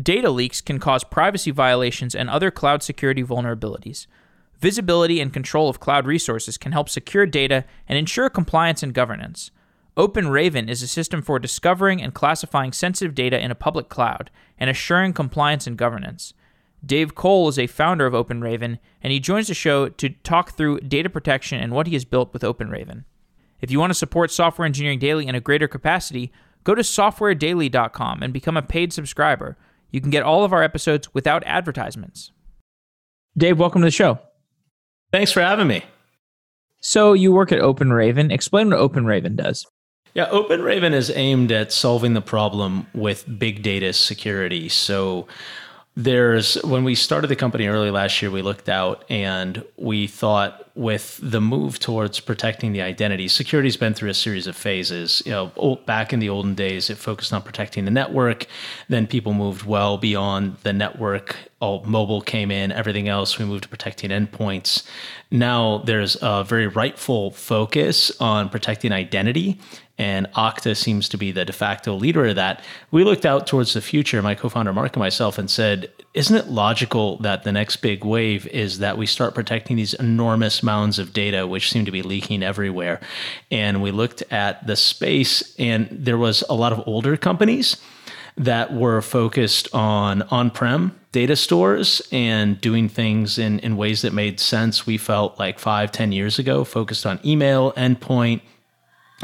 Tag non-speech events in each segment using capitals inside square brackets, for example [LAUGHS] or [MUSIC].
Data leaks can cause privacy violations and other cloud security vulnerabilities. Visibility and control of cloud resources can help secure data and ensure compliance and governance. OpenRaven is a system for discovering and classifying sensitive data in a public cloud and assuring compliance and governance. Dave Cole is a founder of OpenRaven, and he joins the show to talk through data protection and what he has built with OpenRaven. If you want to support Software Engineering Daily in a greater capacity, go to softwaredaily.com and become a paid subscriber. You can get all of our episodes without advertisements. Dave, welcome to the show. Thanks for having me. So, you work at OpenRaven. Explain what OpenRaven does. Yeah, OpenRaven is aimed at solving the problem with big data security. So, there's when we started the company early last year we looked out and we thought with the move towards protecting the identity security's been through a series of phases. You know back in the olden days it focused on protecting the network. Then people moved well beyond the network. All mobile came in everything else we moved to protecting endpoints. Now there's a very rightful focus on protecting identity and Okta seems to be the de facto leader of that. We looked out towards the future, my co founder Mark and myself, and said, Isn't it logical that the next big wave is that we start protecting these enormous mounds of data, which seem to be leaking everywhere? And we looked at the space, and there was a lot of older companies that were focused on on prem data stores and doing things in, in ways that made sense. We felt like five, ten years ago, focused on email, endpoint,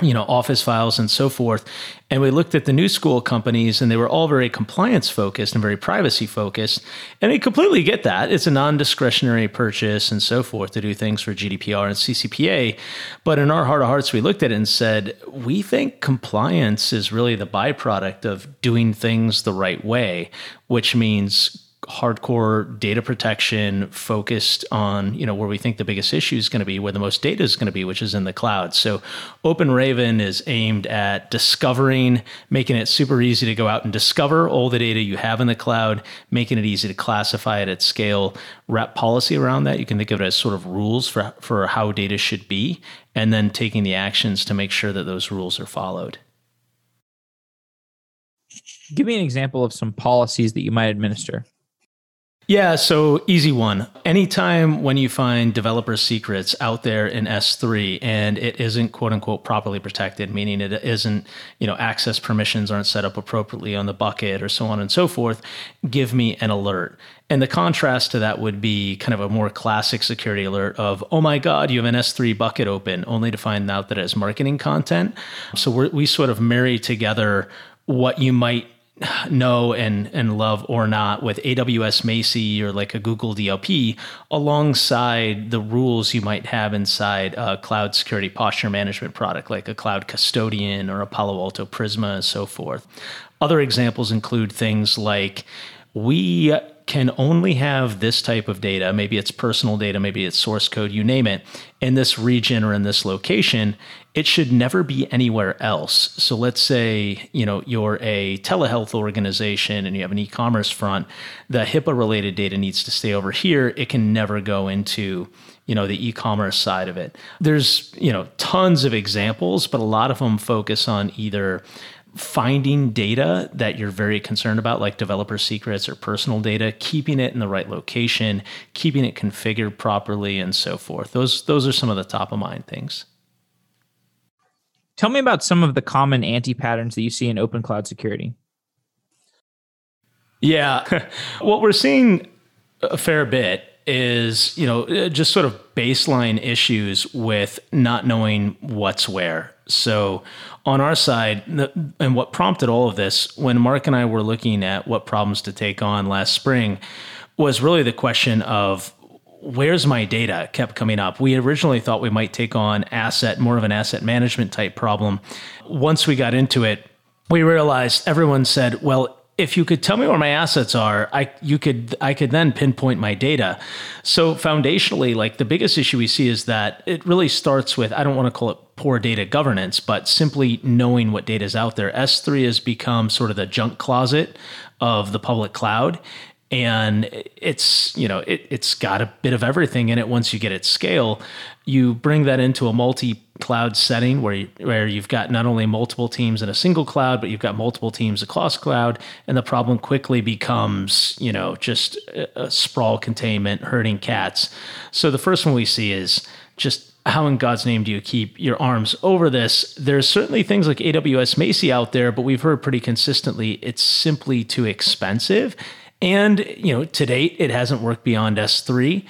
you know, office files and so forth. And we looked at the new school companies and they were all very compliance focused and very privacy focused. And I completely get that. It's a non discretionary purchase and so forth to do things for GDPR and CCPA. But in our heart of hearts, we looked at it and said, we think compliance is really the byproduct of doing things the right way, which means hardcore data protection focused on you know where we think the biggest issue is going to be where the most data is going to be which is in the cloud. So openraven is aimed at discovering making it super easy to go out and discover all the data you have in the cloud making it easy to classify it at scale. Wrap policy around that. You can think of it as sort of rules for for how data should be and then taking the actions to make sure that those rules are followed. Give me an example of some policies that you might administer yeah, so easy one. Anytime when you find developer secrets out there in S3 and it isn't quote unquote properly protected, meaning it isn't, you know, access permissions aren't set up appropriately on the bucket or so on and so forth, give me an alert. And the contrast to that would be kind of a more classic security alert of, oh my God, you have an S3 bucket open, only to find out that it has marketing content. So we sort of marry together what you might know and and love or not with AWS Macie or like a Google DLP alongside the rules you might have inside a cloud security posture management product like a cloud custodian or a Palo Alto Prisma and so forth. Other examples include things like we can only have this type of data, maybe it's personal data, maybe it's source code, you name it, in this region or in this location, it should never be anywhere else. So let's say, you know, you're a telehealth organization and you have an e-commerce front, the HIPAA related data needs to stay over here. It can never go into, you know, the e-commerce side of it. There's, you know, tons of examples, but a lot of them focus on either finding data that you're very concerned about, like developer secrets or personal data, keeping it in the right location, keeping it configured properly, and so forth. Those those are some of the top of mind things. Tell me about some of the common anti patterns that you see in open cloud security. Yeah, [LAUGHS] what we're seeing a fair bit is you know just sort of baseline issues with not knowing what's where so on our side and what prompted all of this when mark and i were looking at what problems to take on last spring was really the question of where's my data kept coming up? We originally thought we might take on asset more of an asset management type problem. Once we got into it we realized everyone said well if you could tell me where my assets are, I you could I could then pinpoint my data. So foundationally, like the biggest issue we see is that it really starts with I don't want to call it poor data governance, but simply knowing what data is out there. S3 has become sort of the junk closet of the public cloud. and it's you know it, it's got a bit of everything in it once you get it scale you bring that into a multi-cloud setting where you, where you've got not only multiple teams in a single cloud but you've got multiple teams across cloud and the problem quickly becomes you know just a, a sprawl containment herding cats so the first one we see is just how in God's name do you keep your arms over this? There's certainly things like AWS Macie out there, but we've heard pretty consistently it's simply too expensive. And, you know, to date, it hasn't worked beyond S3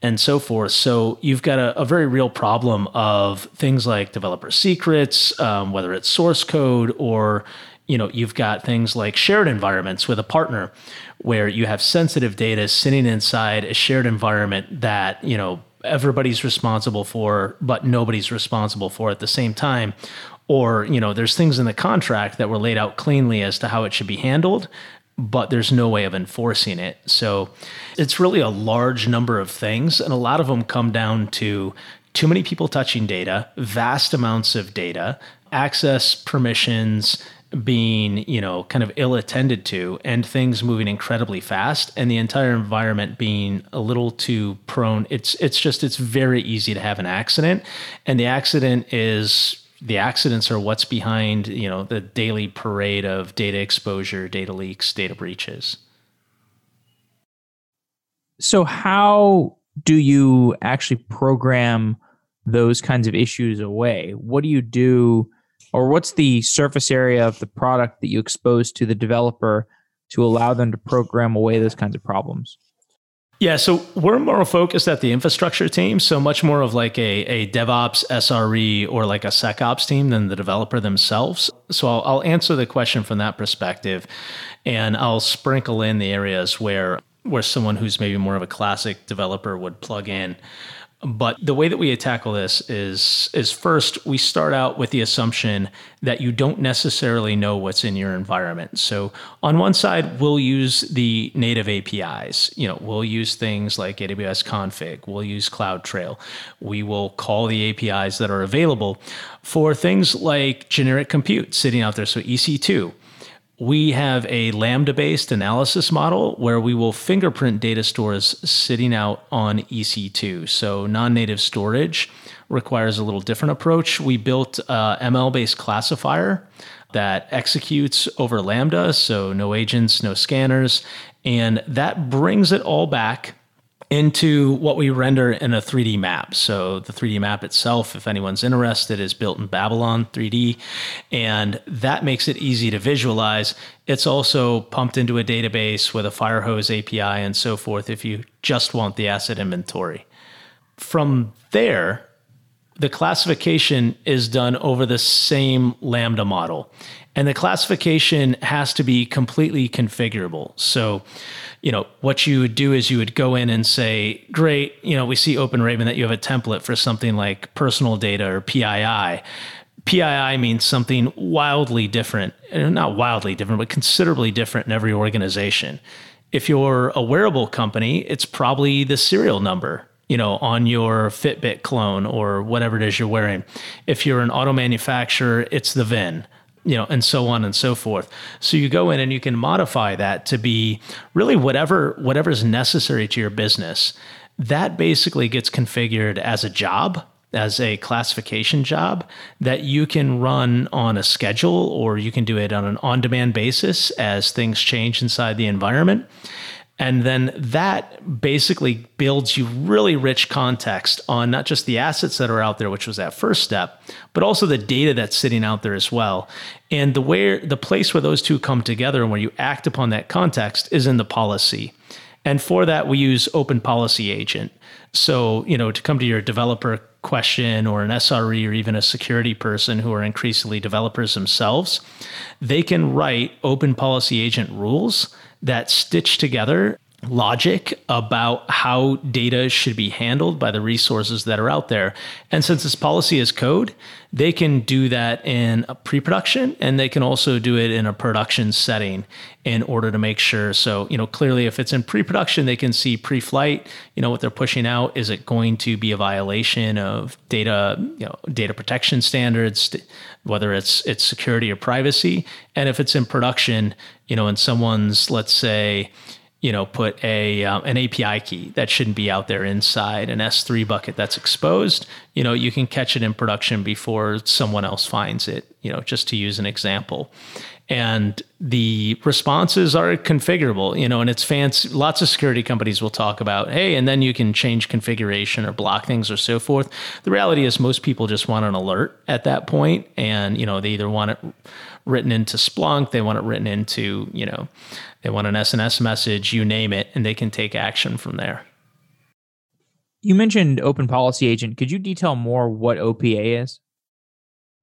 and so forth. So you've got a, a very real problem of things like developer secrets, um, whether it's source code or, you know, you've got things like shared environments with a partner where you have sensitive data sitting inside a shared environment that, you know, everybody's responsible for, but nobody's responsible for at the same time. Or, you know, there's things in the contract that were laid out cleanly as to how it should be handled, but there's no way of enforcing it. So it's really a large number of things, and a lot of them come down to too many people touching data, vast amounts of data, access permissions being, you know, kind of ill attended to, and things moving incredibly fast, and the entire environment being a little too prone. It's it's just it's very easy to have an accident, and the accident is the accidents are what's behind you know the daily parade of data exposure data leaks data breaches. So how do you actually program those kinds of issues away? What do you do or what's the surface area of the product that you expose to the developer to allow them to program away those kinds of problems yeah, so we're more focused at the infrastructure team, so much more of like a, a DevOps SRE or like a SecOps team than the developer themselves. So I'll, I'll answer the question from that perspective, and I'll sprinkle in the areas where where someone who's maybe more of a classic developer would plug in. But the way that we tackle this is is first we start out with the assumption that you don't necessarily know what's in your environment. So on one side, we'll use the native APIs. You know, we'll use things like AWS config, we'll use CloudTrail. We will call the APIs that are available for things like generic compute sitting out there. So EC2 we have a lambda based analysis model where we will fingerprint data stores sitting out on EC2. So non native storage requires a little different approach. We built a ML based classifier that executes over lambda, so no agents, no scanners, and that brings it all back into what we render in a 3D map. So the 3D map itself, if anyone's interested, is built in Babylon 3D, and that makes it easy to visualize. It's also pumped into a database with a Firehose API and so forth if you just want the asset inventory. From there, the classification is done over the same Lambda model. And the classification has to be completely configurable. So you know, what you would do is you would go in and say, great, you know, we see OpenRaven that you have a template for something like personal data or PII. PII means something wildly different, eh, not wildly different, but considerably different in every organization. If you're a wearable company, it's probably the serial number, you know, on your Fitbit clone or whatever it is you're wearing. If you're an auto manufacturer, it's the VIN you know, and so on and so forth. So you go in and you can modify that to be really whatever whatever is necessary to your business. That basically gets configured as a job, as a classification job that you can run on a schedule or you can do it on an on-demand basis as things change inside the environment. And then that basically builds you really rich context on not just the assets that are out there, which was that first step, but also the data that's sitting out there as well. And the where the place where those two come together and where you act upon that context is in the policy. And for that, we use Open Policy Agent. So, you know, to come to your developer question or an SRE or even a security person who are increasingly developers themselves, they can write Open Policy Agent rules that stitch together logic about how data should be handled by the resources that are out there. And since this policy is code, they can do that in a pre-production and they can also do it in a production setting in order to make sure. So you know clearly if it's in pre-production they can see pre-flight you know what they're pushing out. Is it going to be a violation of data you know data protection standards whether it's it's security or privacy? And if it's in production you know and someone's let's say you know, put a um, an API key that shouldn't be out there inside an S3 bucket that's exposed, you know, you can catch it in production before someone else finds it, you know, just to use an example. And the responses are configurable you know and it's fancy lots of security companies will talk about hey and then you can change configuration or block things or so forth. The reality is most people just want an alert at that point and you know they either want it written into splunk they want it written into you know they want an sns message you name it and they can take action from there. You mentioned open policy agent. Could you detail more what opa is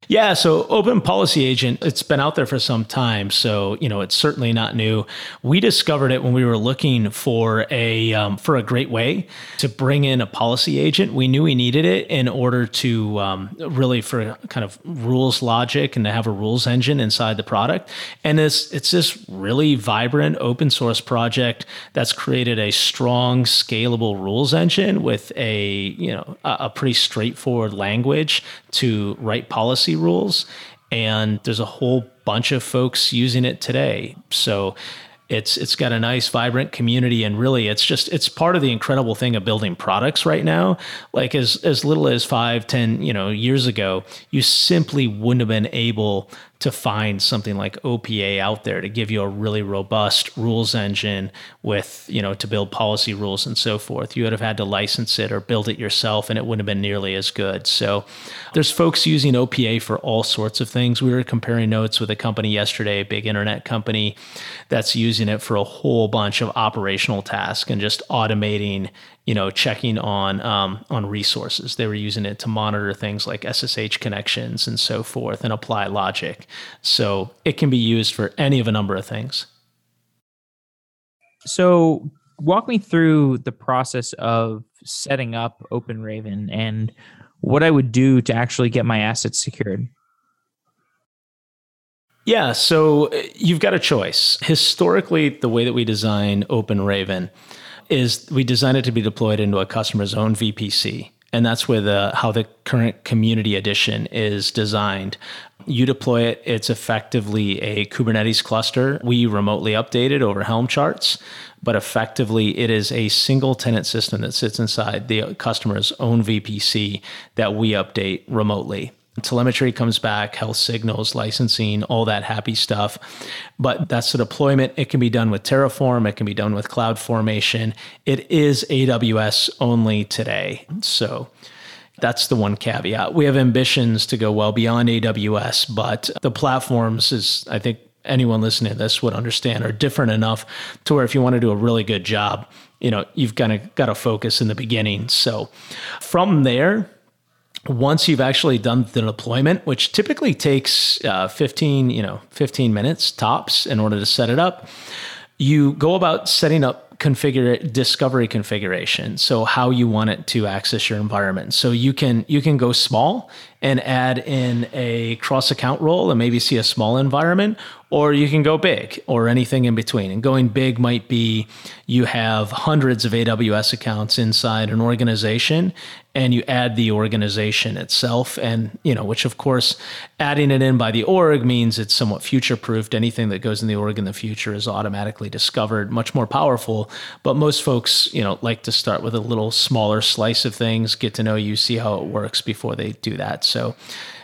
yeah, so Open Policy Agent, it's been out there for some time, so you know it's certainly not new. We discovered it when we were looking for a um, for a great way to bring in a policy agent. We knew we needed it in order to um, really for kind of rules logic and to have a rules engine inside the product. And it's it's this really vibrant open source project that's created a strong, scalable rules engine with a you know a, a pretty straightforward language to write policy rules. And there's a whole bunch of folks using it today. So it's it's got a nice vibrant community and really it's just it's part of the incredible thing of building products right now like as as little as five ten you know years ago you simply wouldn't have been able to find something like OPA out there to give you a really robust rules engine with, you know, to build policy rules and so forth. You would have had to license it or build it yourself and it wouldn't have been nearly as good. So there's folks using OPA for all sorts of things. We were comparing notes with a company yesterday, a big internet company that's using it for a whole bunch of operational tasks and just automating you know, checking on um, on resources. They were using it to monitor things like SSH connections and so forth, and apply logic. So it can be used for any of a number of things. So walk me through the process of setting up OpenRaven and what I would do to actually get my assets secured. Yeah, so uh, you've got a choice. Historically, the way that we design OpenRaven is we design it to be deployed into a customer's own VPC. And that's where the how the current community edition is designed. You deploy it, it's effectively a Kubernetes cluster. We remotely update it over Helm charts, but effectively it is a single tenant system that sits inside the customer's own VPC that we update remotely telemetry comes back, health signals, licensing, all that happy stuff. But that's the deployment. It can be done with Terraform, it can be done with CloudFormation. It is AWS only today. So that's the one caveat. We have ambitions to go well beyond AWS, but the platforms is, I think anyone listening to this would understand, are different enough to where if you want to do a really good job, you know, you've kind of got to focus in the beginning. So from there, once you've actually done the deployment, which typically takes uh, 15, you know, 15 minutes tops in order to set it up, you go about setting up configure discovery configuration. So how you want it to access your environment. So you can you can go small and add in a cross account role and maybe see a small environment or you can go big or anything in between. And going big might be you have hundreds of AWS accounts inside an organization and you add the organization itself. And you know which of course adding it in by the org means it's somewhat future proofed anything that goes in the org in the future is automatically discovered much more powerful. But most folks you know like to start with a little smaller slice of things get to know you see how it works before they do that so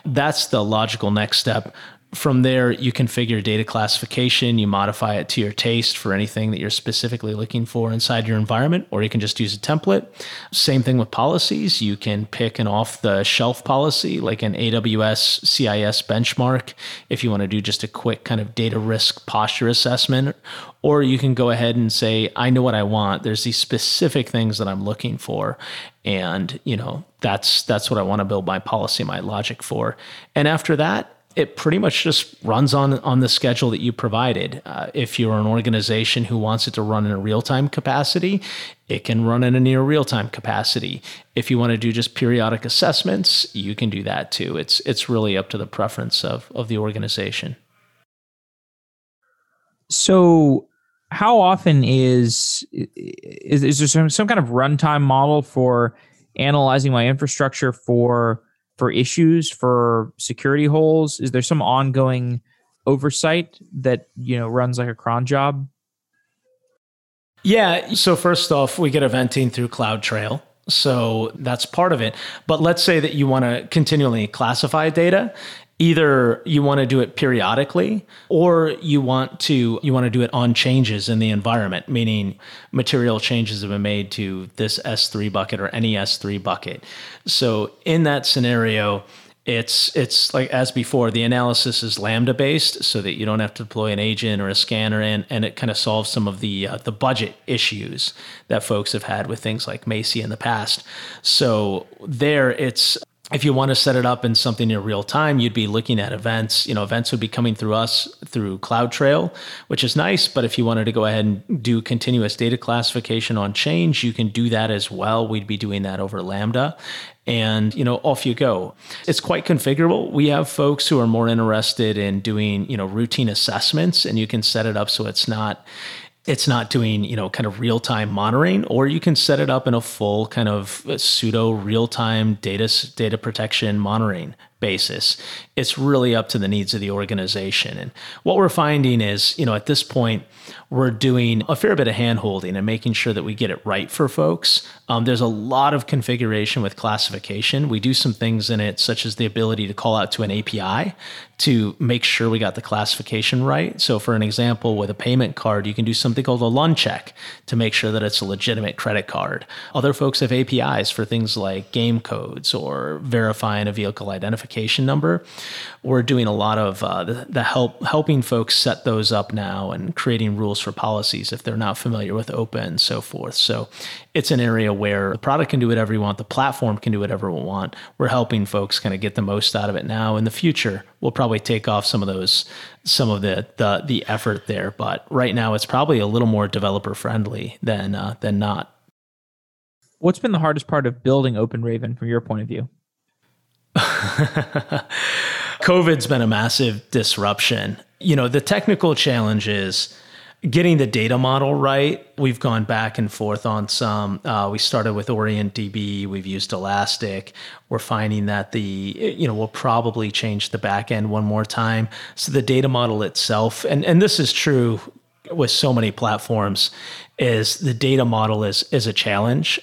that's the logical next step from there, you configure data classification, you modify it to your taste for anything that you're specifically looking for inside your environment, or you can just use a template. Same thing with policies. You can pick an off the shelf policy like an AWS CIS benchmark if you want to do just a quick kind of data risk posture assessment, or you can go ahead and say, I know what I want. There's these specific things that I'm looking for. And, you know, that's that's what I want to build my policy, my logic for. And after that, it pretty much just runs on on the schedule that you provided. Uh, if you're an organization who wants it to run in a real time capacity, it can run in a near real time capacity. If you want to do just periodic assessments, you can do that too. It's it's really up to the preference of of the organization. So, how often is is, is there some, some kind of runtime model for analyzing my infrastructure for for issues for security holes? Is there some ongoing oversight that you know runs like a cron job? Yeah. So, first off, we get eventing through CloudTrail. So that's part of it. But let's say that you want to continually classify data. Either you want to do it periodically or you want to you want to do it on changes in the environment, meaning material changes have been made to this S3 bucket or any S3 bucket. So in that scenario, it's it's like as before the analysis is lambda based so that you don't have to deploy an agent or a scanner and and it kind of solves some of the uh, the budget issues that folks have had with things like Macie in the past so there it's if you want to set it up in something in real time, you'd be looking at events. You know, events would be coming through us through CloudTrail, which is nice. But if you wanted to go ahead and do continuous data classification on change, you can do that as well. We'd be doing that over Lambda. And, you know, off you go. It's quite configurable. We have folks who are more interested in doing, you know, routine assessments, and you can set it up so it's not it's not doing you know kind of real time monitoring or you can set it up in a full kind of uh, pseudo real time data data protection monitoring basis it's really up to the needs of the organization and what we're finding is you know at this point we're doing a fair bit of hand holding and making sure that we get it right for folks. Um, there's a lot of configuration with classification. We do some things in it, such as the ability to call out to an API to make sure we got the classification right. So, for an example, with a payment card, you can do something called a Luhn check to make sure that it's a legitimate credit card. Other folks have APIs for things like game codes or verifying a vehicle identification number. We're doing a lot of uh, the, the help helping folks set those up now and creating rules for policies if they're not familiar with OPA and so forth. So it's an area where the product can do whatever you want, the platform can do whatever we want. We're helping folks kind of get the most out of it now. In the future, we'll probably take off some of those, some of the the, the effort there. But right now, it's probably a little more developer friendly than uh, than not. What's been the hardest part of building Open Raven from your point of view? [LAUGHS] COVID's been a massive disruption. You know, the technical challenge is getting the data model right. We've gone back and forth on some. Uh, we started with OrientDB. We've used Elastic. We're finding that the you know we'll probably change the back end one more time. So the data model itself, and and this is true with so many platforms, is the data model is is a challenge.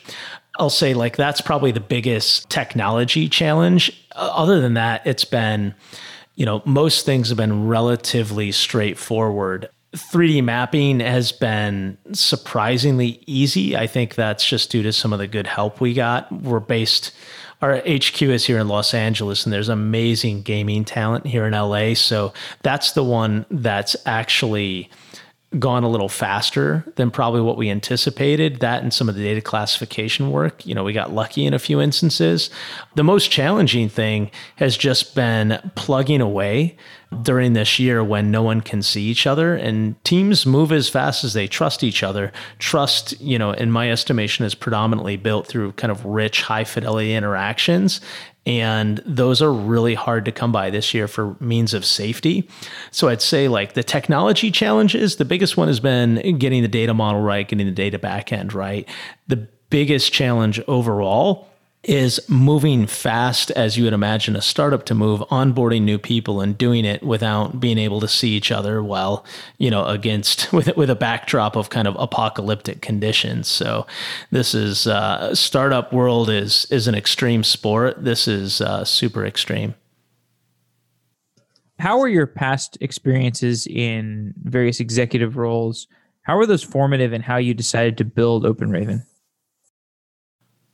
I'll say like that's probably the biggest technology challenge. Other than that, it's been you know most things have been relatively straightforward 3D mapping has been surprisingly easy. I think that's just due to some of the good help we got. We're based, our HQ is here in Los Angeles, and there's amazing gaming talent here in LA. So that's the one that's actually gone a little faster than probably what we anticipated. That and some of the data classification work, you know, we got lucky in a few instances. The most challenging thing has just been plugging away during this year when no one can see each other and teams move as fast as they trust each other. Trust, you know, in my estimation is predominantly built through kind of rich high fidelity interactions and those are really hard to come by this year for means of safety. So I'd say like the technology challenges, the biggest one has been getting the data model right, getting the data backend right. The biggest challenge overall is moving fast as you would imagine a startup to move, onboarding new people and doing it without being able to see each other while, you know, against [LAUGHS] with with a backdrop of kind of apocalyptic conditions. So this is uh, startup world is is an extreme sport. This is uh, super extreme. How are your past experiences in various executive roles? How were those formative in how you decided to build OpenRaven?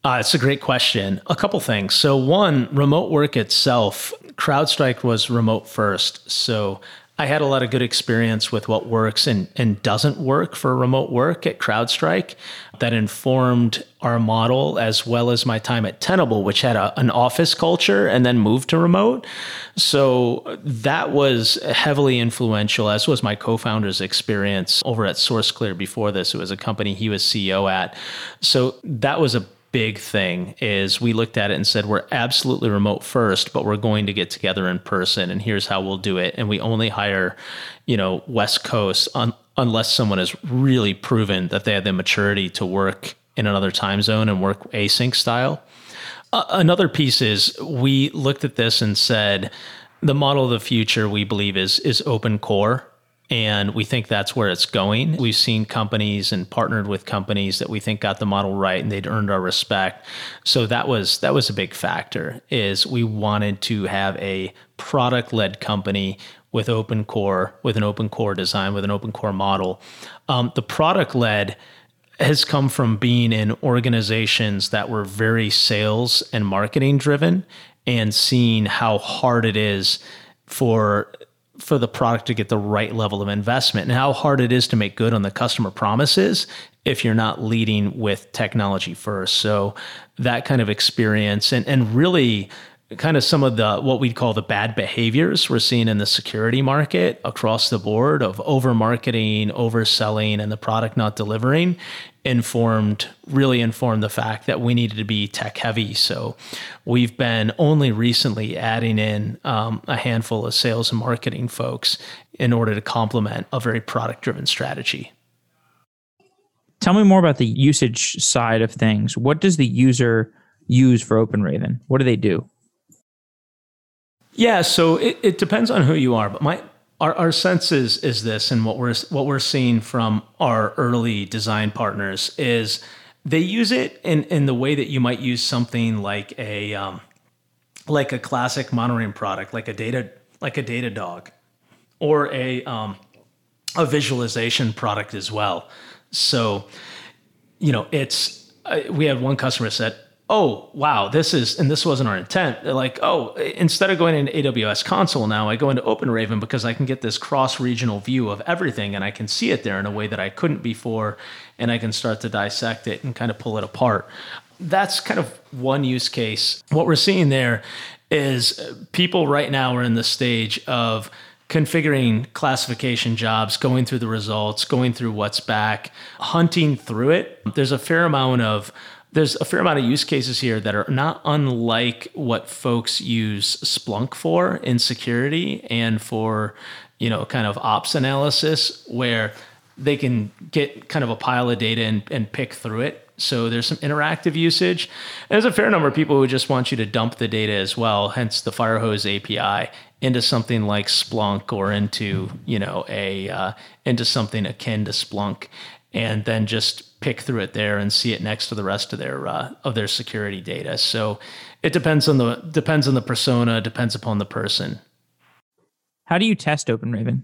Uh, it's a great question. A couple things. So, one, remote work itself, CrowdStrike was remote first. So, I had a lot of good experience with what works and, and doesn't work for remote work at CrowdStrike that informed our model as well as my time at Tenable, which had a, an office culture and then moved to remote. So that was heavily influential, as was my co founder's experience over at SourceClear before this. It was a company he was CEO at. So that was a big thing is we looked at it and said we're absolutely remote first but we're going to get together in person and here's how we'll do it. And we only hire you know west coast un- unless someone has really proven that they have the maturity to work in another time zone and work async style. Uh, another piece is we looked at this and said the model of the future we believe is is open core And we think that's where it's going. We've seen companies and partnered with companies that we think got the model right and they'd earned our respect. So that was that was a big factor is we wanted to have a product-led company with open core, with an open core design, with an open core model. Um, the product led has come from being in organizations that were very sales and marketing driven and seeing how hard it is for for the product to get the right level of investment and how hard it is to make good on the customer promises if you're not leading with technology first. So that kind of experience and and really kind of some of the what we'd call the bad behaviors we're seeing in the security market across the board of over marketing, overselling, and the product not delivering informed really informed the fact that we needed to be tech heavy so we've been only recently adding in um, a handful of sales and marketing folks in order to complement a very product driven strategy. Tell me more about the usage side of things. What does the user use for openraven what do they do yeah, so it, it depends on who you are, but my our, our sense is is this, and what we're what we're seeing from our early design partners is they use it in in the way that you might use something like a um, like a classic monitoring product, like a data like a Datadog, or a um, a visualization product as well. So, you know, it's uh, we had one customer said, oh wow this is and this wasn't our intent. They're like oh instead of going into aws console now i go into openraven because i can get this cross regional view of everything and i can see it there in a way that i couldn't before and i can start to dissect it and kind of pull it apart. That's kind of one use case. What we're seeing there is people right now are in the stage of configuring classification jobs, going through the results, going through what's back, hunting through it. There's a fair amount of there's a fair amount of use cases here that are not unlike what folks use Splunk for in security and for, you know, kind of ops analysis where they can get kind of a pile of data and, and pick through it. So there's some interactive usage. There's a fair number of people who just want you to dump the data as well, hence the Firehose API into something like Splunk or into, you know, a uh, into something akin to Splunk and then just pick through it there and see it next to the rest of their uh, of their security data. So it depends on the depends on the persona, depends upon the person. How do you test OpenRaven?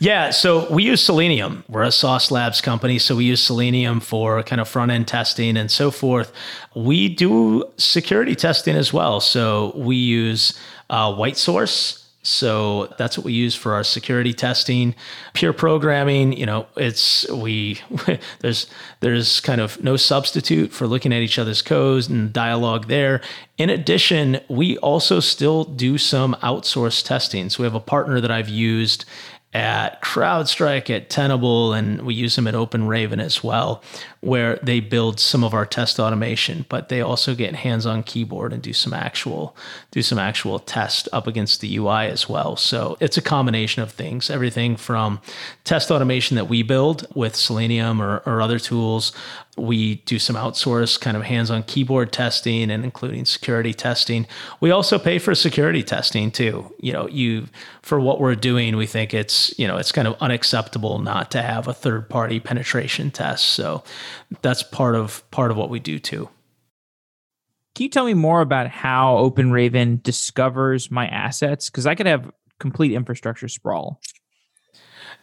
Yeah, so we use Selenium. We're a Sauce Labs company, so we use Selenium for kind of front end testing and so forth. We do security testing as well. So we use uh, WhiteSource so that's what we use for our security testing. Pure programming, you know, it's we [LAUGHS] there's there's kind of no substitute for looking at each other's codes and dialogue there. In addition, we also still do some outsourced testing. So we have a partner that I've used at CrowdStrike, at Tenable, and we use them at OpenRaven as well, where they build some of our test automation, but they also get hands-on keyboard and do some actual do some actual test up against the UI as well. So it's a combination of things, everything from test automation that we build with Selenium or, or other tools. We do some outsource kind of hands-on keyboard testing and including security testing. We also pay for security testing too. You know, you for what we're doing, we think it's, you know, it's kind of unacceptable not to have a third-party penetration test. So that's part of part of what we do too. Can you tell me more about how OpenRaven discovers my assets? Because I could have complete infrastructure sprawl.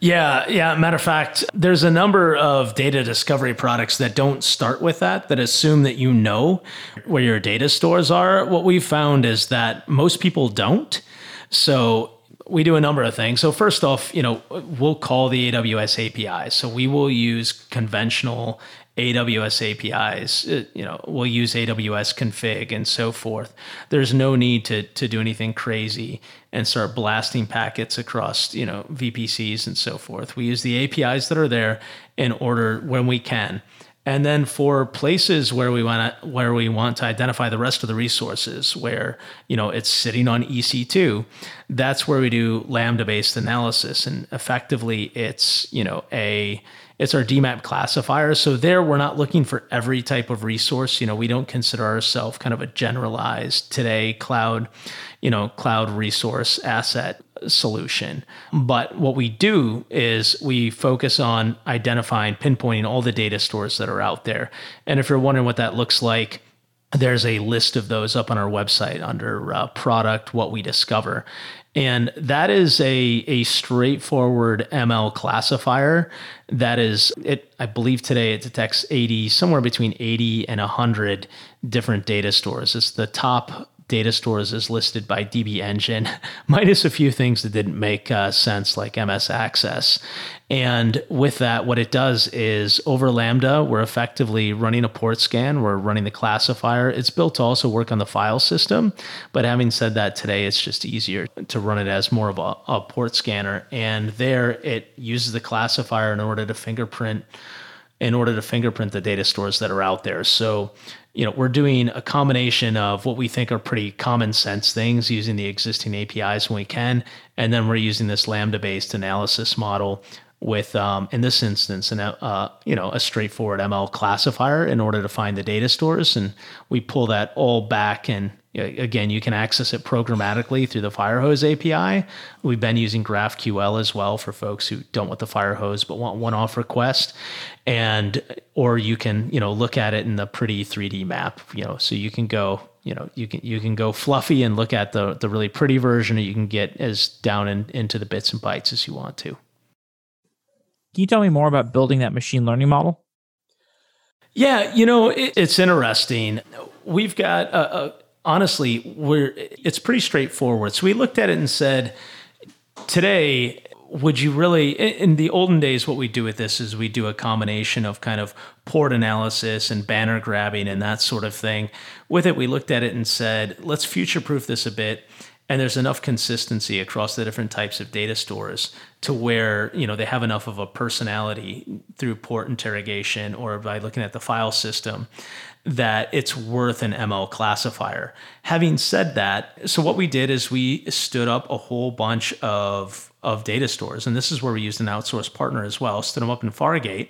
Yeah, yeah. Matter of fact, there's a number of data discovery products that don't start with that, that assume that you know where your data stores are. What we've found is that most people don't. So we do a number of things. So first off, you know, we'll call the AWS API. So we will use conventional AWS APIs. Uh, you know, we'll use AWS config and so forth. There's no need to to do anything crazy and start blasting packets across you know VPCs and so forth. We use the APIs that are there in order when we can. And then for places where we want to where we want to identify the rest of the resources, where you know it's sitting on EC2, that's where we do lambda based analysis, and effectively it's you know a It's our DMAP classifier. So there we're not looking for every type of resource. You know, we don't consider ourselves kind of a generalized today cloud, you know, cloud resource asset solution. But what we do is we focus on identifying, pinpointing all the data stores that are out there. And if you're wondering what that looks like, there's a list of those up on our website under uh, product, what we discover. And that is a, a straightforward ML classifier that is it I believe today it detects 80 somewhere between 80 and 100 different data stores. It's the top data stores is listed by DB Engine, [LAUGHS] minus a few things that didn't make uh, sense, like MS Access. And with that, what it does is over Lambda, we're effectively running a port scan, we're running the classifier. It's built to also work on the file system. But having said that, today it's just easier to run it as more of a, a port scanner. And there it uses the classifier in order to fingerprint in order to fingerprint the data stores that are out there. So you know, we're doing a combination of what we think are pretty common sense things using the existing APIs when we can, and then we're using this Lambda based analysis model with, um, in this instance, an, uh, you know, a straightforward ML classifier in order to find the data stores, and we pull that all back and Again, you can access it programmatically through the Firehose API. We've been using GraphQL as well for folks who don't want the Firehose but want one-off request, and or you can you know look at it in the pretty 3D map. You know, so you can go you know you can you can go fluffy and look at the the really pretty version, or you can get as down in, into the bits and bytes as you want to. Can you tell me more about building that machine learning model? Yeah, you know, it, it's interesting. We've got a, a honestly, we're it's pretty straightforward. So we looked at it and said, today, would you really in the olden days what we do with this is we do a combination of kind of port analysis and banner grabbing and that sort of thing with it we looked at it and said let's future proof this a bit and there's enough consistency across the different types of data stores to where you know they have enough of a personality through port interrogation or by looking at the file system that it's worth an ML classifier. Having said that, so what we did is we stood up a whole bunch of of data stores, and this is where we used an outsourced partner as well. Stood them up in Fargate,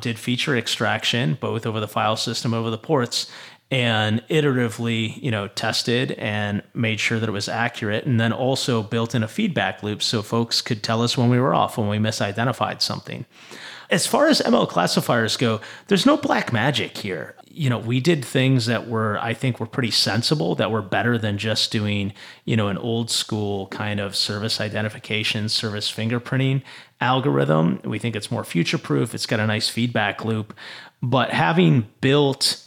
did feature extraction both over the file system, over the ports, and iteratively, you know, tested and made sure that it was accurate, and then also built in a feedback loop so folks could tell us when we were off, when we misidentified something. As far as ML classifiers go, there's no black magic here you know, we did things that were, I think, were pretty sensible, that were better than just doing, you know, an old school kind of service identification, service fingerprinting algorithm. We think it's more future proof. It's got a nice feedback loop. But having built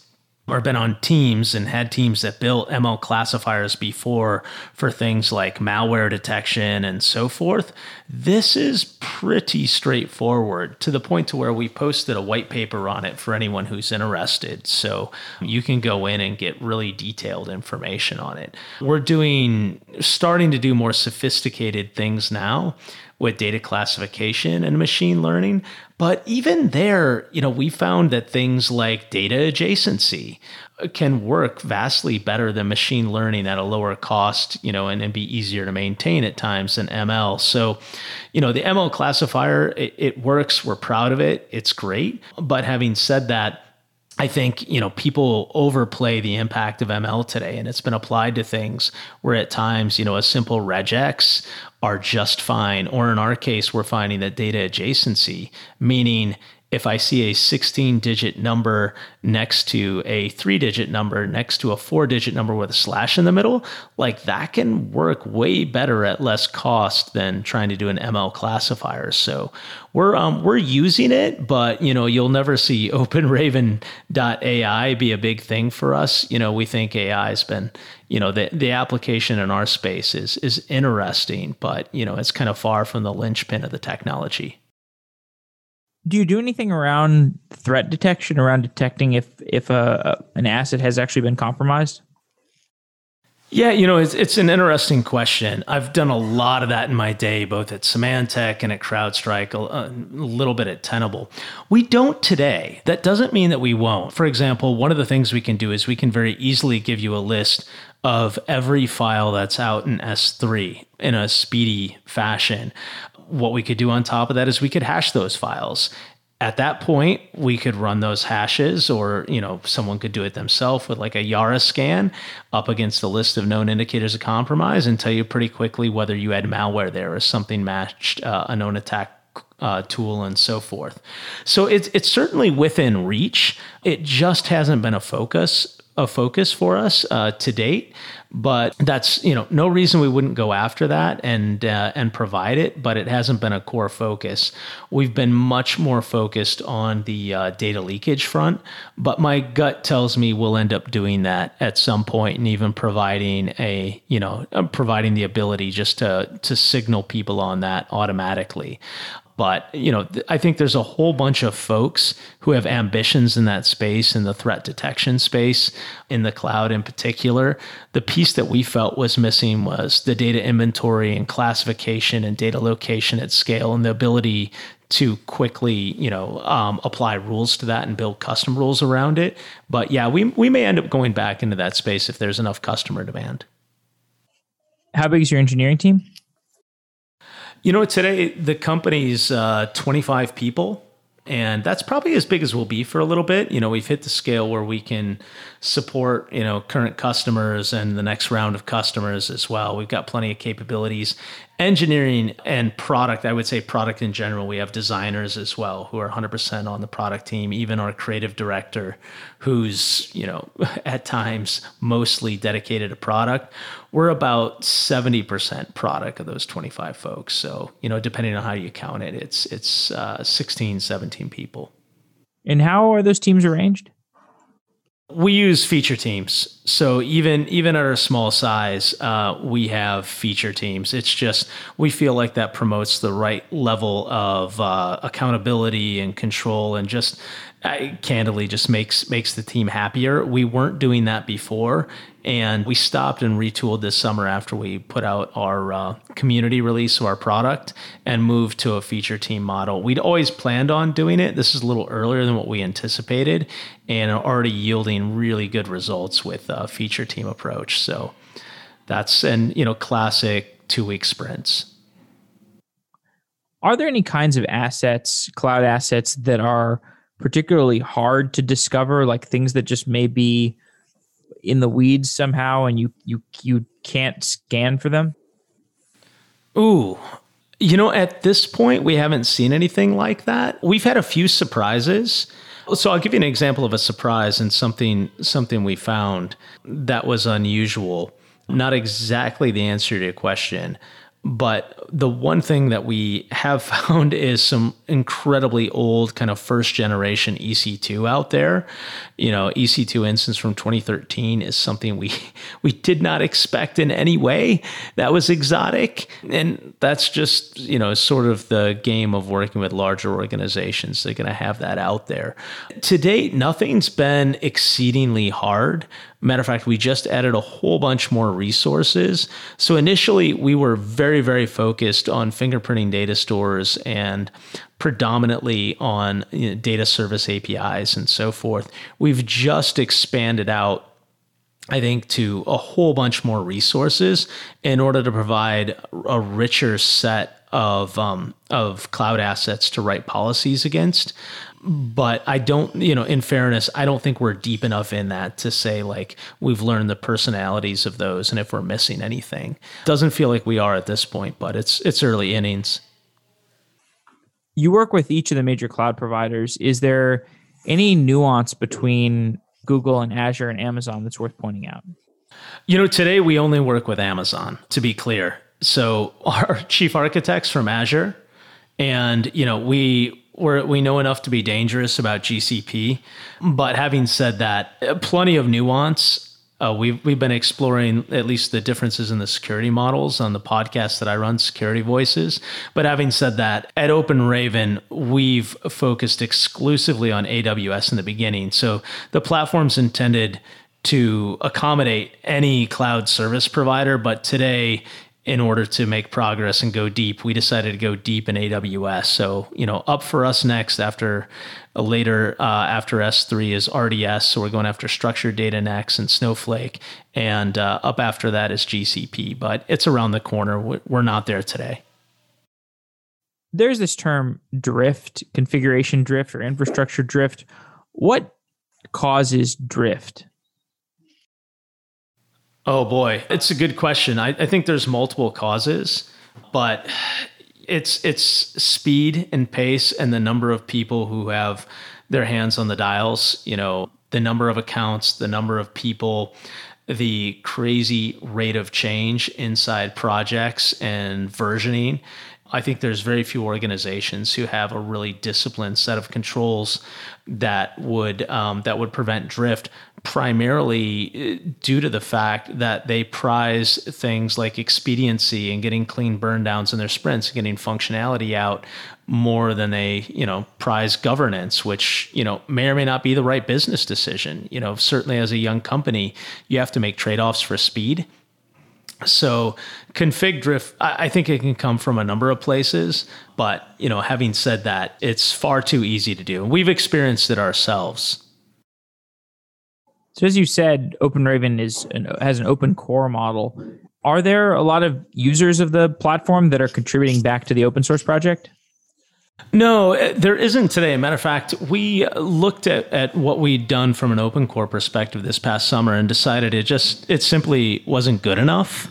or been on teams and had teams that built ML classifiers before for things like malware detection and so forth. This is pretty straightforward to the point to where we posted a white paper on it for anyone who's interested. So you can go in and get really detailed information on it. We're doing starting to do more sophisticated things now with data classification and machine learning. But even there, you know, we found that things like data adjacency can work vastly better than machine learning at a lower cost, you know, and, and be easier to maintain at times than ML. So, you know, the ML classifier, it, it works. We're proud of it. It's great. But having said that, I think you know people overplay the impact of ML today, and it's been applied to things where at times you know a simple regex are just fine, or in our case, we're finding that data adjacency, meaning if I see a 16 digit number next to a three digit number next to a four digit number with a slash in the middle, like that can work way better at less cost than trying to do an ML classifier. So we're um, we're using it, but you know you'll never see [LAUGHS] OpenRaven.ai be a big thing for us. You know we think AI has been you know the the application in our space is is interesting, but you know it's kind of far from the linchpin of the technology do you do anything around threat detection around detecting if if a, an asset has actually been compromised yeah, you know, it's, it's an interesting question. I've done a lot of that in my day, both at Symantec and at CrowdStrike, a, a, little bit at Tenable. We don't today. That doesn't mean that we won't. For example, one of the things we can do is we can very easily give you a list of every file that's out in S3 in a speedy fashion what we could do on top of that is we could hash those files. At that point we could run those hashes or you know someone could do it themselves with like a yara scan up against the list of known indicators of compromise and tell you pretty quickly whether you had malware there or something matched uh, a known attack uh, tool and so forth. So it's it's certainly within reach. It just hasn't been a focus a focus for us uh, to date but that's you know no reason we wouldn't go after that and uh, and provide it but it hasn't been a core focus. We've been much more focused on the uh, data leakage front but my gut tells me we'll end up doing that at some point and even providing a you know uh, providing the ability just to to signal people on that automatically but you know, I think there's a whole bunch of folks who have ambitions in that space, in the threat detection space, in the cloud in particular. The piece that we felt was missing was the data inventory and classification and data location at scale, and the ability to quickly, you know, um, apply rules to that and build custom rules around it. But yeah, we we may end up going back into that space if there's enough customer demand. How big is your engineering team? You know, today the company's uh, 25 people, and that's probably as big as we'll be for a little bit. You know, we've hit the scale where we can support, you know, current customers and the next round of customers as well. We've got plenty of capabilities. Engineering and product, I would say product in general, we have designers as well who are 100% on the product team, even our creative director who's, you know, [LAUGHS] at times mostly dedicated to product. We're about 70% product of those 25 folks. So, you know, depending on how you count it, it's it's uh, 16, 17 people. And how are those teams arranged? We use feature teams. So even even at our small size, uh, we have feature teams. It's just we feel like that promotes the right level of uh, accountability and control, and just uh, candidly just makes makes the team happier. We weren't doing that before, and we stopped and retooled this summer after we put out our uh, community release of our product and moved to a feature team model. We'd always planned on doing it. This is a little earlier than what we anticipated and are already yielding really good results with a feature team approach. So that's, and, you know, classic two week sprints. Are there any kinds of assets, cloud assets, that are particularly hard to discover, like things that just may be in the weeds somehow and you you you can't scan for them? Ooh. You know, at this point we haven't seen anything like that. We've had a few surprises. So I'll give you an example of a surprise and something something we found that was unusual. Not exactly the answer to your question, but the one thing that we have [LAUGHS] found is some incredibly old kind of first generation EC2 out there. You know, EC2 instance from 2013 is something we [LAUGHS] we did not expect in any way. That was exotic, and that's just you know sort of the game of working with larger organizations. They're going to have that out there. To date, nothing's been exceedingly hard. Matter of fact, we just added a whole bunch more resources. So initially, we were very, very focused on fingerprinting data stores and predominantly on you know, data service APIs and so forth. We've just expanded out I think, to a whole bunch more resources in order to provide a richer set of um, of cloud assets to write policies against but I don't, you know, in fairness, I don't think we're deep enough in that to say like we've learned the personalities of those and if we're missing anything. Doesn't feel like we are at this point, but it's it's early innings. You work with each of the major cloud providers. Is there any nuance between Google and Azure and Amazon that's worth pointing out? You know, today we only work with Amazon, to be clear. So [LAUGHS] our chief architects from Azure and you know we we're, we know enough to be dangerous about GCP. But having said that, plenty of nuance. Uh, we've we've been exploring at least the differences in the security models on the podcast that I run, Security Voices. But having said that, at Open Raven, we've focused exclusively on AWS in the beginning. So the platform's intended to accommodate any cloud service provider, but today in order to make progress and go deep, we decided to go deep in AWS. So, you know, up for us next after a later uh, after S3 is RDS. So we're going after structured data next and Snowflake, and uh, up after that is GCP. But it's around the corner. We're not there today. there's this term drift, configuration drift, or infrastructure drift. What causes drift? Oh boy, it's a good question. I, I think there's multiple causes, but it's it's speed and pace and the number of people who have their hands on the dials. You know, the number of accounts, the number of people, the crazy rate of change inside projects and versioning. I think there's very few organizations who have a really disciplined set of controls that would um, that would prevent drift primarily uh, due to the fact that they prize things like expediency and getting clean burn downs in their sprints and getting functionality out more than they you know prize governance which you know may or may not be the right business decision you know certainly as a young company you have to make trade-offs for speed so config drift, I think it can come from a number of places, but you know, having said that, it's far too easy to do. And we've experienced it ourselves. So as you said, OpenRaven is an, has an open core model. Are there a lot of users of the platform that are contributing back to the open source project? No, uh, there isn't today. Matter of fact, we looked at, at what we'd done from an open core perspective this past summer and decided it just it simply wasn't good enough.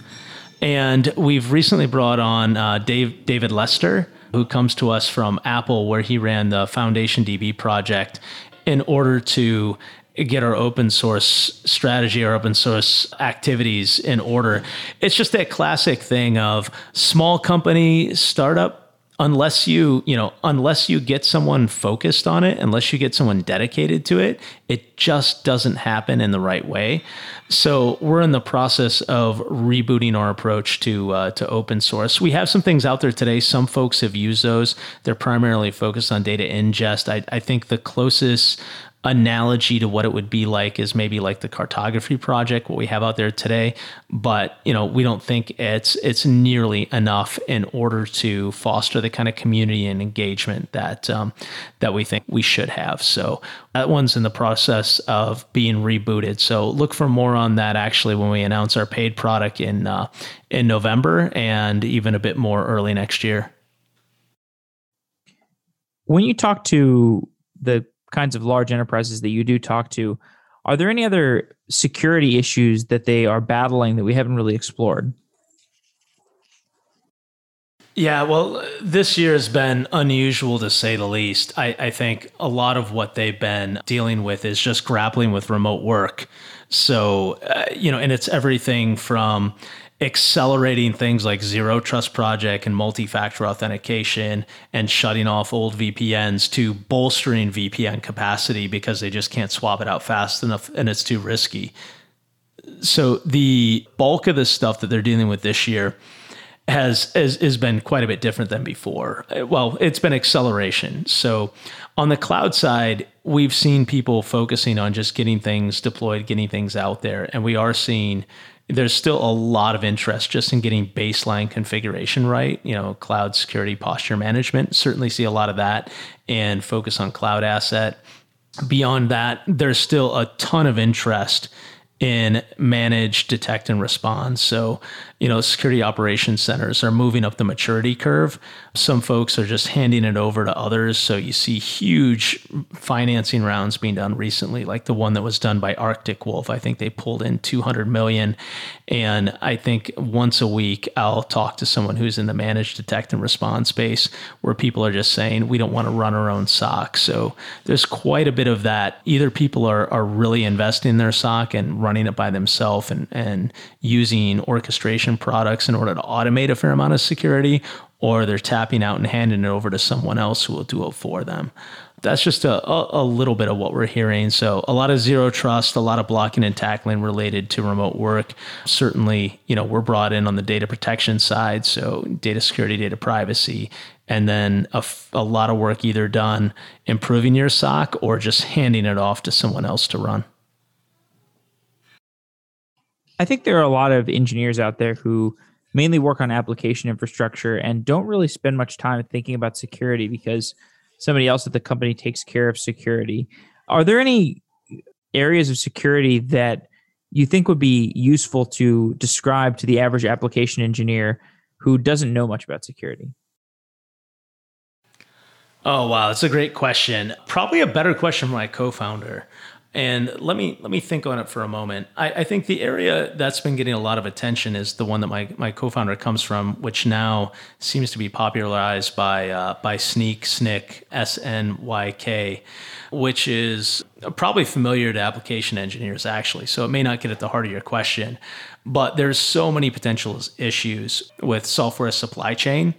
And we've recently brought on uh, Dave, David Lester, who comes to us from Apple, where he ran the Foundation DB project in order to get our open source strategy, our open source activities in order. It's just that classic thing of small company startup unless you you know unless you get someone focused on it unless you get someone dedicated to it it just doesn't happen in the right way. So we're in the process of rebooting our approach to uh, to open source. We have some things out there today. Some folks have used those. They're primarily focused on data ingest. I, I think the closest analogy to what it would be like is maybe like the cartography project what we have out there today. But you know we don't think it's it's nearly enough in order to foster the kind of community and engagement that um, that we think we should have. So that one's in the process of being rebooted. So look for more on that actually when we announce our paid product in uh, in November and even a bit more early next year. When you talk to the kinds of large enterprises that you do talk to, are there any other security issues that they are battling that we haven't really explored? Yeah, well, this year has been unusual to say the least. I, I, think a lot of what they've been dealing with is just grappling with remote work. So, uh, you know, and it's everything from accelerating things like zero trust project and multi-factor authentication and shutting off old VPNs to bolstering VPN capacity because they just can't swap it out fast enough and it's too risky. So the bulk of the stuff that they're dealing with this year has, has has been quite a bit different than before. Well, it's been acceleration. So on the cloud side, we've seen people focusing on just getting things deployed, getting things out there, and we are seeing there's still a lot of interest just in getting baseline configuration right. You know, cloud security posture management. Certainly see a lot of that and focus on cloud asset. Beyond that, there's still a ton of interest in manage, detect, and respond. So, you know, security operations centers are moving up the maturity curve. Some folks are just handing it over to others. So you see huge financing rounds being done recently, like the one that was done by Arctic Wolf. I think they pulled in 200 million. And I think once a week, I'll talk to someone who's in the manage, detect, and respond space where people are just saying, we don't want to run our own SOC. So there's quite a bit of that. Either people are, are really investing in their SOC and running it by themselves and, and using orchestration products in order to automate a fair amount of security, or they're tapping out and handing it over to someone else who will do it for them. That's just a, a, a, little bit of what we're hearing. So a lot of zero trust, a lot of blocking and tackling related to remote work. Certainly, you know, we're brought in on the data protection side, so data security, data privacy, and then a, a lot of work either done improving your SOC or just handing it off to someone else to run. I think there are a lot of engineers out there who mainly work on application infrastructure and don't really spend much time thinking about security because somebody else at the company takes care of security. Are there any areas of security that you think would be useful to describe to the average application engineer who doesn't know much about security? Oh wow, that's a great question. Probably a better question for my co-founder. And let me let me think on it for a moment. I, I, think the area that's been getting a lot of attention is the one that my, my co-founder comes from, which now seems to be popularized by uh, by Snyk Snyk S N Y K, which is probably familiar to application engineers actually. So it may not get at the heart of your question, but there's so many potential issues with software supply chain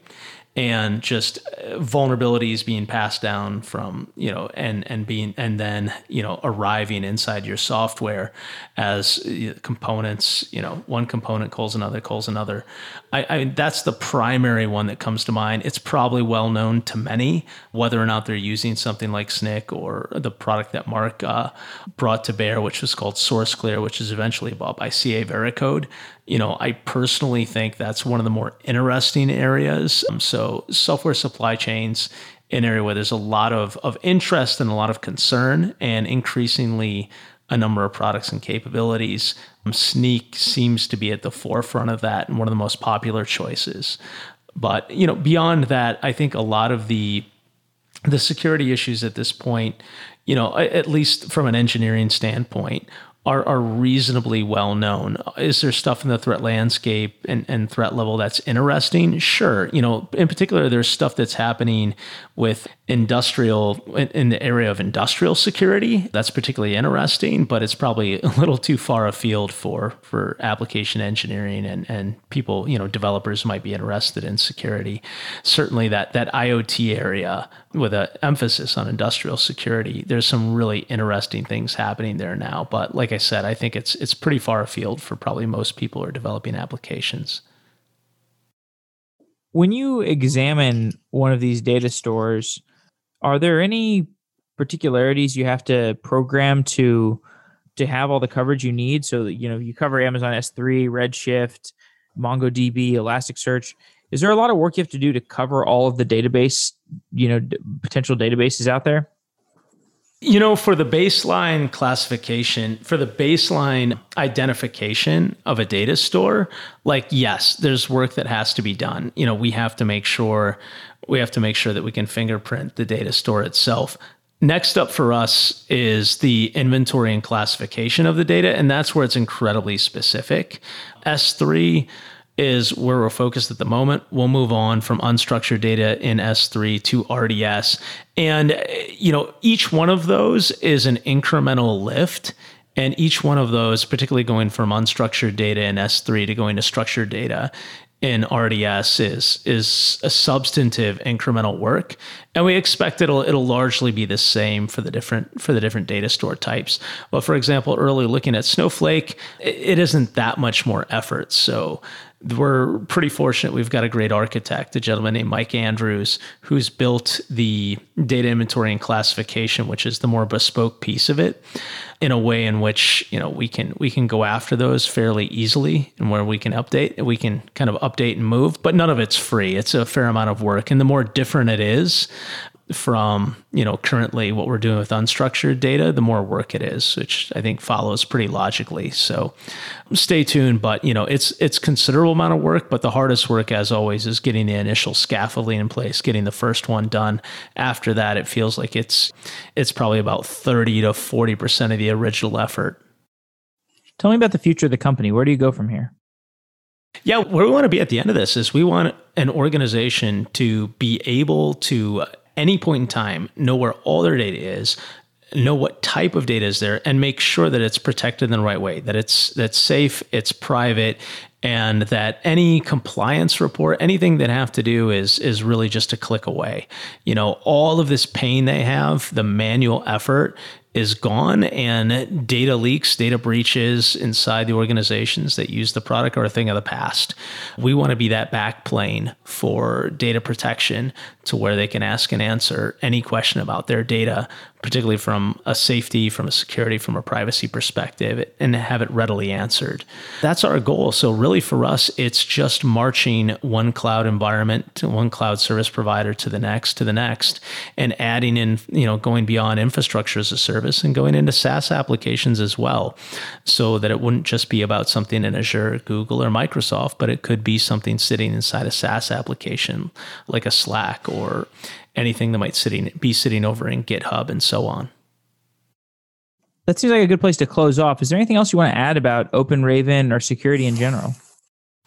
and just uh, vulnerabilities being passed down from you know and and being and then you know arriving inside your software as components you know one component calls another calls another. I, I that's the primary one that comes to mind. It's probably well known to many whether or not they're using something like Snyk or the product that Mark uh, brought to bear which was called SourceClear which is eventually bought by CA Veracode you know, I personally think that's one of the more interesting areas. Um, so, software supply chains, an area where there's a lot of, of interest and a lot of concern, and increasingly a number of products and capabilities. Um, Snyk seems to be at the forefront of that and one of the most popular choices. But you know, beyond that, I think a lot of the the security issues at this point, you know, at least from an engineering standpoint, are, are reasonably well known. Is there stuff in the threat landscape and, and threat level that's interesting? Sure. You know, in particular, there's stuff that's happening with industrial in, in the area of industrial security. That's particularly interesting, but it's probably [LAUGHS] a little too far afield for for application engineering and, and people, you know, developers might be interested in security. Certainly that that IoT area with an emphasis on industrial security, there's some really interesting things happening there now. But like I said, I think it's it's pretty far afield for probably most people who are developing applications. When you examine one of these data stores, are there any particularities you have to program to to have all the coverage you need? So you know you cover Amazon S3, Redshift, MongoDB, Elasticsearch is there a lot of work you have to do to cover all of the database, you know, d- potential databases out there? You know, for the baseline classification, for the baseline identification of a data store, like yes, there's work that has to be done. You know, we have to make sure we have to make sure that we can fingerprint the data store itself. Next up for us is the inventory and classification of the data, and that's where it's incredibly specific. S3 is where we're focused at the moment. We'll move on from unstructured data in S3 to RDS. And, eh, you know, each one of those is an incremental lift. And each one of those, particularly going from unstructured data in S3 to going to structured data in RDS is is a substantive incremental work, and we expect it'll it'll largely be the same for the different for the different data store types. But for example, early looking at Snowflake, it isn't that much more effort. So we're pretty fortunate. We've got a great architect, a gentleman named Mike Andrews, who's built the data inventory and classification, which is the more bespoke piece of it, in a way in which you know we can we can go after those fairly easily, and where we can update, we can kind of update and move. But none of it's free. It's a fair amount of work, and the more different it is, from you know currently what we're doing with unstructured data the more work it is which i think follows pretty logically. So stay tuned but you know it's it's considerable amount of work but the hardest work as always is getting the initial scaffolding in place getting the first one done. After that it feels like it's it's probably about 30 to 40% of the original effort. Tell me about the future of the company. Where do you go from here? Yeah, where we want to be at the end of this is we want an organization to be able to any point in time know where all their data is know what type of data is there and make sure that it's protected in the right way that it's that's safe it's private and that any compliance report anything that have to do is is really just a click away. You know all of this pain they have the manual effort is gone and data leaks, data breaches inside the organizations that use the product are a thing of the past. We want to be that backplane for data protection to where they can ask and answer any question about their data, particularly from a safety, from a security, from a privacy perspective, and have it readily answered. That's our goal. So, really, for us, it's just marching one cloud environment to one cloud service provider to the next, to the next, and adding in, you know, going beyond infrastructure as a service and going into SaaS applications as well, so that it wouldn't just be about something in Azure, Google, or Microsoft, but it could be something sitting inside a SaaS application like a Slack or anything that might sitting be sitting over in GitHub and so on. That seems like a good place to close off. Is there anything else you want to add about OpenRaven or security in general?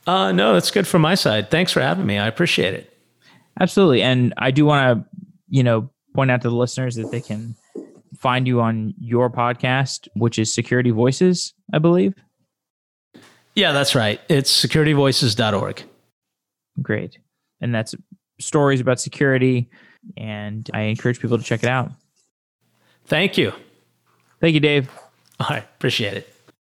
Uh, no, that's good from my side. Thanks for having me. I appreciate it. Absolutely. And I do want to, you know, point out to the listeners that they can find you on your podcast, which is Security Voices, I believe. Yeah, that's right. It's securityvoices.org. Great. And that's stories about security. And I encourage people to check it out. Thank you. Thank you, Dave. All right. Appreciate it.